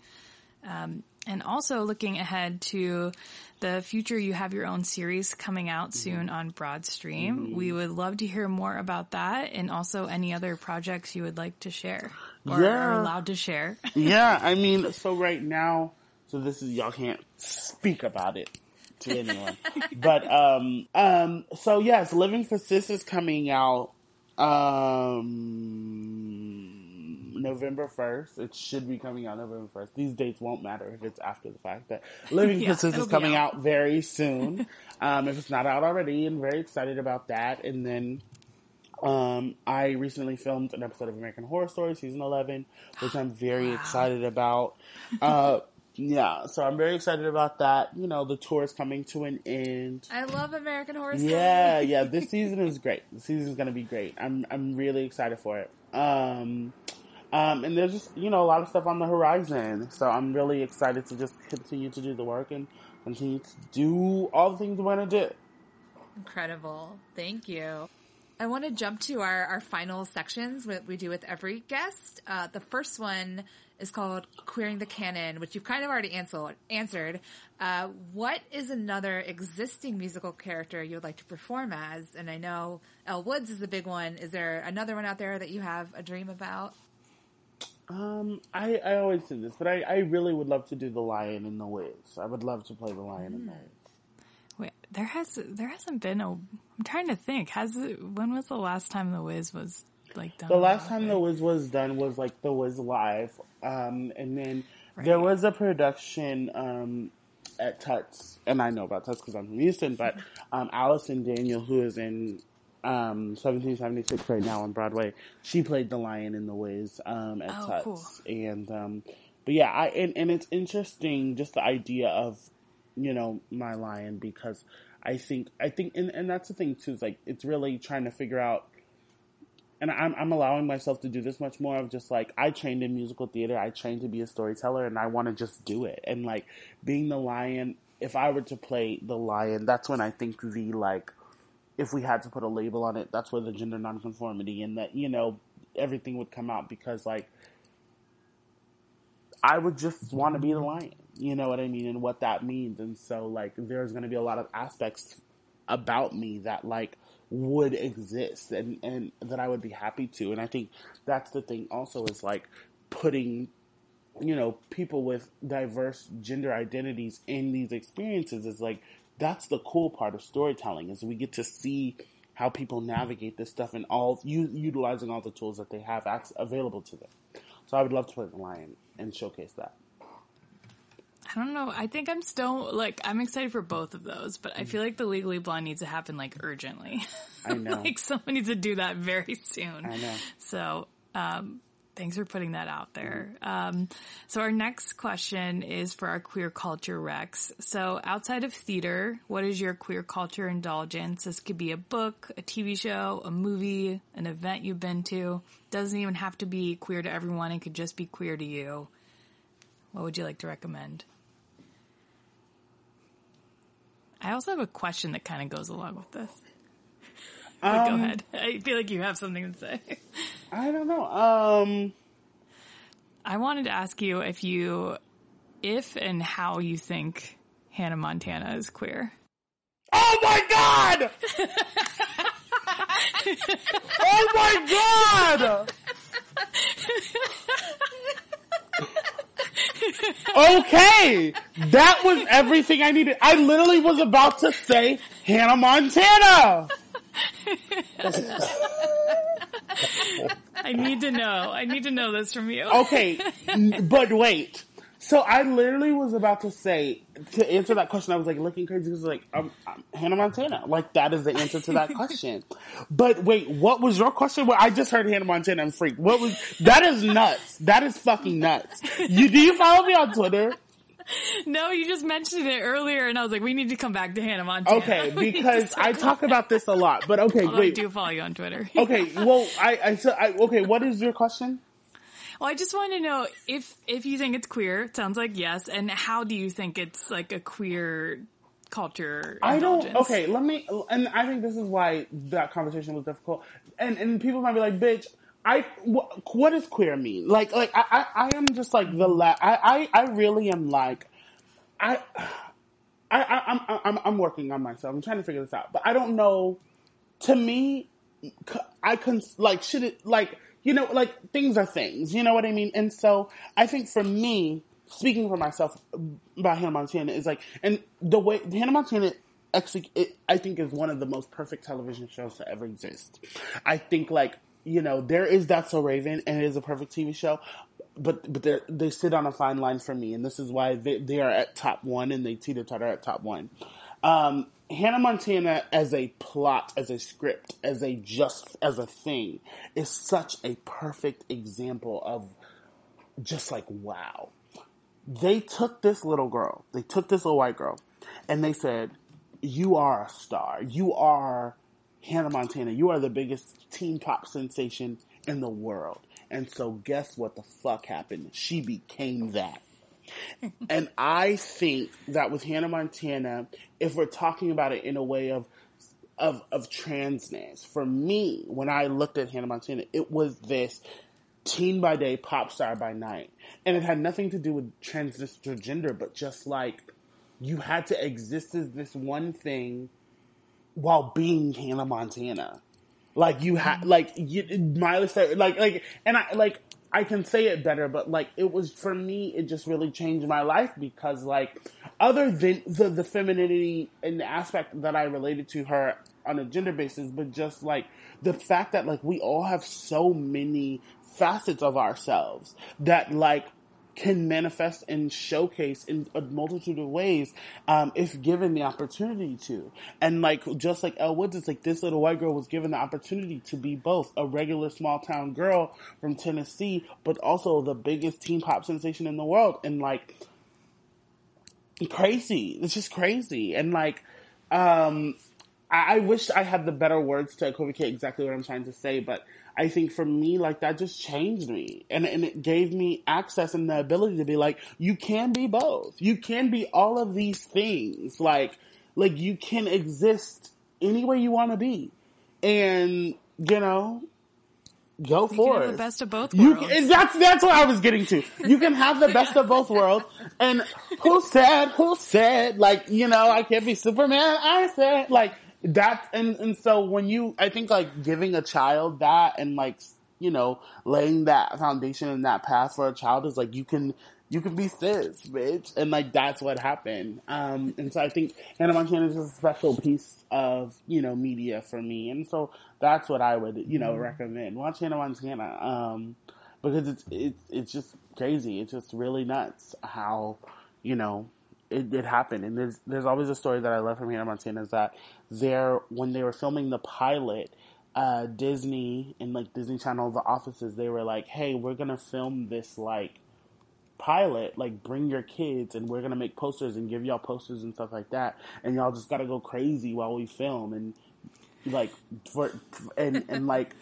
And also looking ahead to the future, you have your own series coming out mm-hmm. soon on Broadstream. Mm-hmm. We would love to hear more about that and also any other projects you would like to share or yeah. are allowed to share. yeah, I mean, so right now, so this is, y'all can't speak about it to anyone. but, um, um, so yes, Living for Sis is coming out, um, November 1st. It should be coming out November 1st. These dates won't matter if it's after the fact that Living yeah, Princess is coming out. out. very soon. um, if it's not out already, I'm very excited about that. And then, um, I recently filmed an episode of American Horror Story season 11, which I'm very wow. excited about. Uh, yeah, so I'm very excited about that. You know, the tour is coming to an end. I love American Horror Story. Yeah, yeah, this season is great. The season is going to be great. I'm I'm really excited for it. Um, um, and there's just, you know, a lot of stuff on the horizon. So I'm really excited to just continue to do the work and continue to do all the things we want to do. Incredible. Thank you. I want to jump to our, our final sections that we do with every guest. Uh, the first one is called Queering the Canon, which you've kind of already answered. answered. Uh, what is another existing musical character you would like to perform as? And I know Elle Woods is a big one. Is there another one out there that you have a dream about? Um, I, I always do this, but I, I really would love to do the Lion in the Wiz. I would love to play the Lion in the Wiz. Wait, there has there hasn't been a. I'm trying to think. Has it? When was the last time the Wiz was like done? The last time the Wiz was done was like the Wiz Live, um, and then there was a production um, at Tuts, and I know about Tuts because I'm from Houston. But um, Allyson Daniel, who is in um, 1776 right now on Broadway, she played the Lion in the Wiz um, at Oh, Tuts, cool. and um, but yeah, I and, and it's interesting just the idea of you know my lion because I think I think and, and that's the thing too is like it's really trying to figure out and I'm, I'm allowing myself to do this much more of just like I trained in musical theater, I trained to be a storyteller, and I want to just do it. And like being the lion, if I were to play the lion, that's when I think the like, if we had to put a label on it, that's where the gender nonconformity and that you know everything would come out because like I would just want to be the lion, you know what I mean, and what that means. And so like there's going to be a lot of aspects about me that like would exist and and that I would be happy to. And I think that's the thing also is like putting you know people with diverse gender identities in these experiences is like that's the cool part of storytelling is we get to see how people navigate this stuff and all u- utilizing all the tools that they have ac- available to them. So I would love to play the lion and showcase that. I don't know. I think I'm still like I'm excited for both of those, but I feel like the Legally Blonde needs to happen like urgently. I know. like someone needs to do that very soon. I know. So, um, thanks for putting that out there. Um, so our next question is for our queer culture Recs. So outside of theater, what is your queer culture indulgence? This could be a book, a TV show, a movie, an event you've been to. Doesn't even have to be queer to everyone. It could just be queer to you. What would you like to recommend? I also have a question that kind of goes along with this. But go Um, ahead. I feel like you have something to say. I don't know. Um, I wanted to ask you if you, if and how you think Hannah Montana is queer. Oh my god! oh my god! Okay, that was everything I needed. I literally was about to say Hannah Montana. I need to know. I need to know this from you. Okay, but wait. So I literally was about to say to answer that question. I was like looking crazy because like um, um, Hannah Montana. Like that is the answer to that question. But wait, what was your question? Well, I just heard Hannah Montana and freaked. What was that? Is nuts. That is fucking nuts. You do you follow me on Twitter? No, you just mentioned it earlier, and I was like, we need to come back to Hannah Montana. Okay, We need to because I talk about this a lot. But okay, Although I wait. do follow you on Twitter. Okay, well, I, I, so I okay. What is your question? Well, I just want to know if if you think it's queer. It sounds like yes. And how do you think it's like a queer culture? I don't. Okay, let me. And I think this is why that conversation was difficult. And and people might be like, "Bitch, I wh- what does queer mean?" Like like I I, I am just like the la- I, I I really am like I. I, I, I'm, I'm, I'm working on myself. I'm trying to figure this out, but I don't know. To me, I can like should it like you know like things are things. You know what I mean? And so I think for me, speaking for myself about Hannah Montana is like, and the way Hannah Montana actually, it, I think is one of the most perfect television shows to ever exist. I think like you know there is That's So Raven, and it is a perfect TV show. But but they they sit on a fine line for me, and this is why they they are at top one, and they teeter totter at top one. Um, Hannah Montana as a plot, as a script, as a just as a thing is such a perfect example of just like wow. They took this little girl, they took this little white girl, and they said, "You are a star. You are Hannah Montana. You are the biggest teen pop sensation in the world." And so, guess what the fuck happened? She became that. and I think that with Hannah Montana, if we're talking about it in a way of of of transness, for me, when I looked at Hannah Montana, it was this teen by day, pop star by night, and it had nothing to do with transgender gender, but just like you had to exist as this one thing while being Hannah Montana. Like you had, mm-hmm. like you, Miley Cyrus, like like, and I like I can say it better, but like it was for me, it just really changed my life because like other than the the femininity and the aspect that I related to her on a gender basis, but just like the fact that like we all have so many facets of ourselves that like can manifest and showcase in a multitude of ways um, if given the opportunity to. And like just like Elle Woods, it's like this little white girl was given the opportunity to be both a regular small town girl from Tennessee, but also the biggest teen pop sensation in the world. And like crazy. It's just crazy. And like um I, I wish I had the better words to equivocate exactly what I'm trying to say, but I think for me, like that just changed me and, and it gave me access and the ability to be like, you can be both. You can be all of these things. Like, like you can exist any way you want to be. And, you know, go You for can it. have the best of both You worlds. can, and that's that's what I was getting to. You can have the best of both worlds. And who said? Who said? Like you know, I can't be Superman. I said like that. And and so when you, I think like giving a child that and like you know laying that foundation and that path for a child is like you can. You can be sis, bitch, and like that's what happened. Um, and so I think Hannah Montana is a special piece of you know media for me, and so that's what I would you know Mhm. recommend. Watch Hannah Montana. Um, because it's it's it's just crazy. It's just really nuts how you know it, it happened. And there's there's always a story that I love from Hannah Montana is that there when they were filming the pilot, uh, Disney and like Disney Channel, the offices, they were like, "Hey, we're gonna film this like." pilot like bring your kids and we're gonna make posters and give y'all posters and stuff like that and y'all just gotta go crazy while we film and like for and and like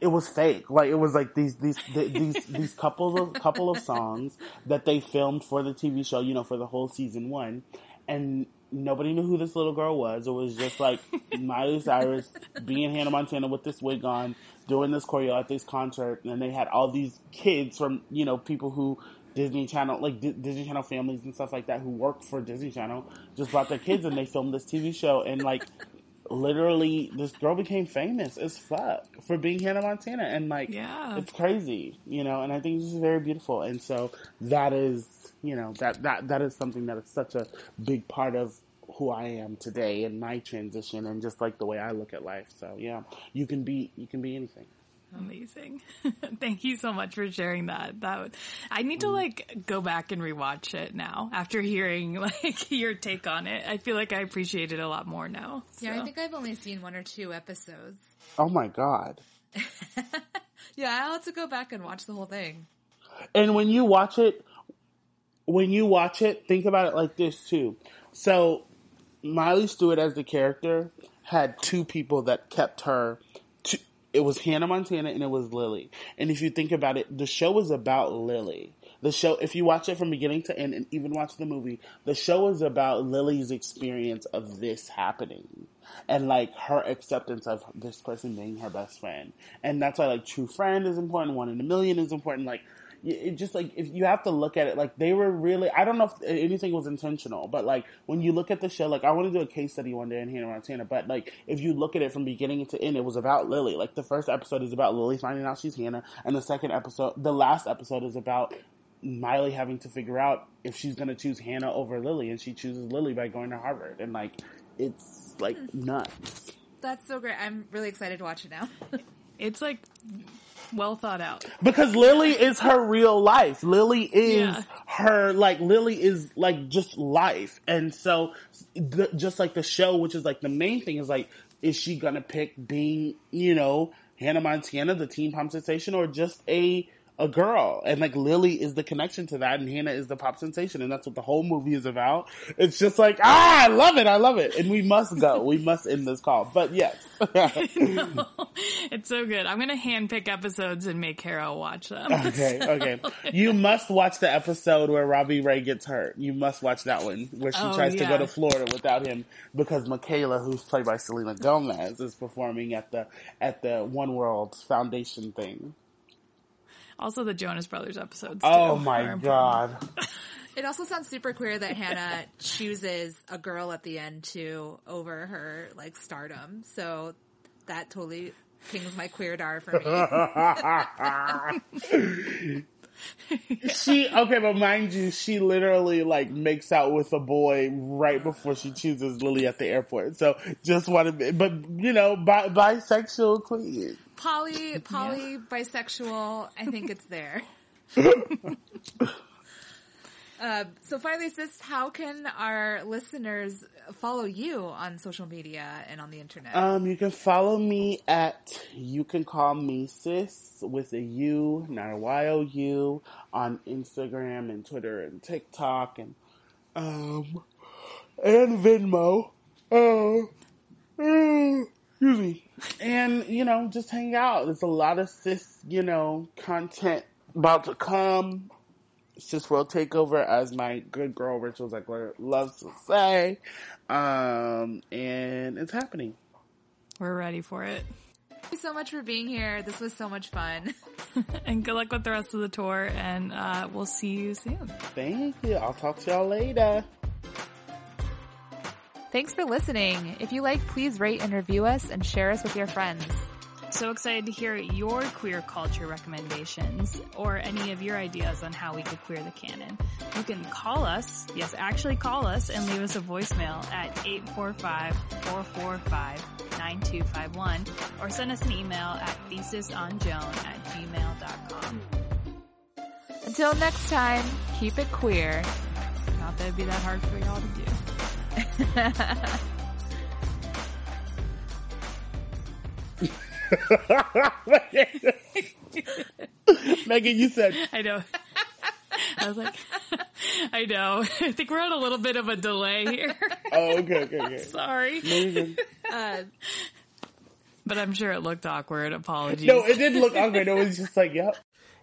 it was fake. Like it was like these these these these couples of couple of songs that they filmed for the TV show, you know, for the whole season one, and nobody knew who this little girl was. It was just like Miley Cyrus being Hannah Montana with this wig on, doing this choreo at this concert, and they had all these kids from you know people who. Disney Channel, like D- Disney Channel families and stuff like that, who worked for Disney Channel, just brought their kids and they filmed this TV show. And like, literally this girl became famous as fuck for being Hannah Montana and like Yeah. it's crazy, you know, and I think this is very beautiful and so that is you know, that that that is something that is such a big part of who I am today and my transition and just like the way I look at life. So yeah, you can be you can be anything. Amazing. Thank you so much for sharing that. That I need to like go back and rewatch it now after hearing like your take on it. I feel like I appreciate it a lot more now. Yeah. I think I've only seen one or two episodes. Oh my god. Yeah, I'll have to go back and watch the whole thing. And when you watch it, when you watch it, think about it like this too. So, Miley Stewart as the character had two people that kept her. It was Hannah Montana and it was Lily. And if you think about it, the show is about Lily. The show, if you watch it from beginning to end and even watch the movie, the show is about Lily's experience of this happening and like her acceptance of this person being her best friend. And that's why like true friend is important, one in a million is important. Like it just like if you have to look at it like they were really I don't know if anything was intentional, but like when you look at the show, like I want to do a case study one day in Hannah Montana, but like if you look at it from beginning to end, it was about Lily. Like the first episode is about Lily finding out she's Hannah, and the second episode, the last episode is about Miley having to figure out if she's going to choose Hannah over Lily, and she chooses Lily by going to Harvard, and like it's like hmm. nuts. That's so great. I'm really excited to watch it now. it's like well thought out. Because Lily is her real life. Lily is Yeah. her, like, Lily is like just life. And so, the, just like the show, which is like the main thing is like, is she gonna pick being, you know, Hannah Montana, the teen pop sensation, or just a, a girl? And like Lily is the connection to that and Hannah is the pop sensation and that's what the whole movie is about. It's just like, ah, I love it, I love it. And we must go. we must end this call. But yes. It's so good. I'm gonna handpick episodes and make Carol watch them. Okay, So- okay. You must watch the episode where Robby Ray gets hurt. You must watch that one where she Oh, tries to go to Florida without him because Mikayla, who's played by Selena Gomez, is performing at the at the One World Foundation thing. Also, the Jonas Brothers episodes. Oh my god! It also sounds super queer that Hannah chooses a girl at the end too over her like stardom. So that totally pings my queer dar for me. she okay, but mind you, she literally like makes out with a boy right before she chooses Lily at the airport. So just want to, but you know, bi- bisexual queen. Poly, poly, bisexual. I think it's there. Uh, so finally, sis, how can our listeners follow you on social media and on the internet? Um, you can follow me at you can call me sis with a U, not a Y O U, on Instagram and Twitter and TikTok and um and Venmo. Uh, uh, excuse me. And you know, just hang out. There's a lot of sis, you know, content about to come. Sis World Takeover, as my good girl Rachel Zegler loves to say. Um, and it's happening. We're ready for it. Thank you so much for being here. This was so much fun. and good luck with the rest of the tour, and uh, we'll see you soon. Thank you. I'll talk to y'all later. Thanks for listening. If you like, please rate and review us and share us with your friends. So excited to hear your queer culture recommendations or any of your ideas on how we could queer the canon. You can call us, yes, actually call us and leave us a voicemail at 845-445-9251 or send us an email at thesisonjoan at gmail.com. Until next time, keep it queer. Not that it'd be that hard for y'all to do. Meghan, you said. I know. I was like, I know. I think we're on a little bit of a delay here. Oh, okay, okay, okay. Sorry. Uh, but I'm sure it looked awkward. Apologies. No, it didn't look awkward. It was just like, yep.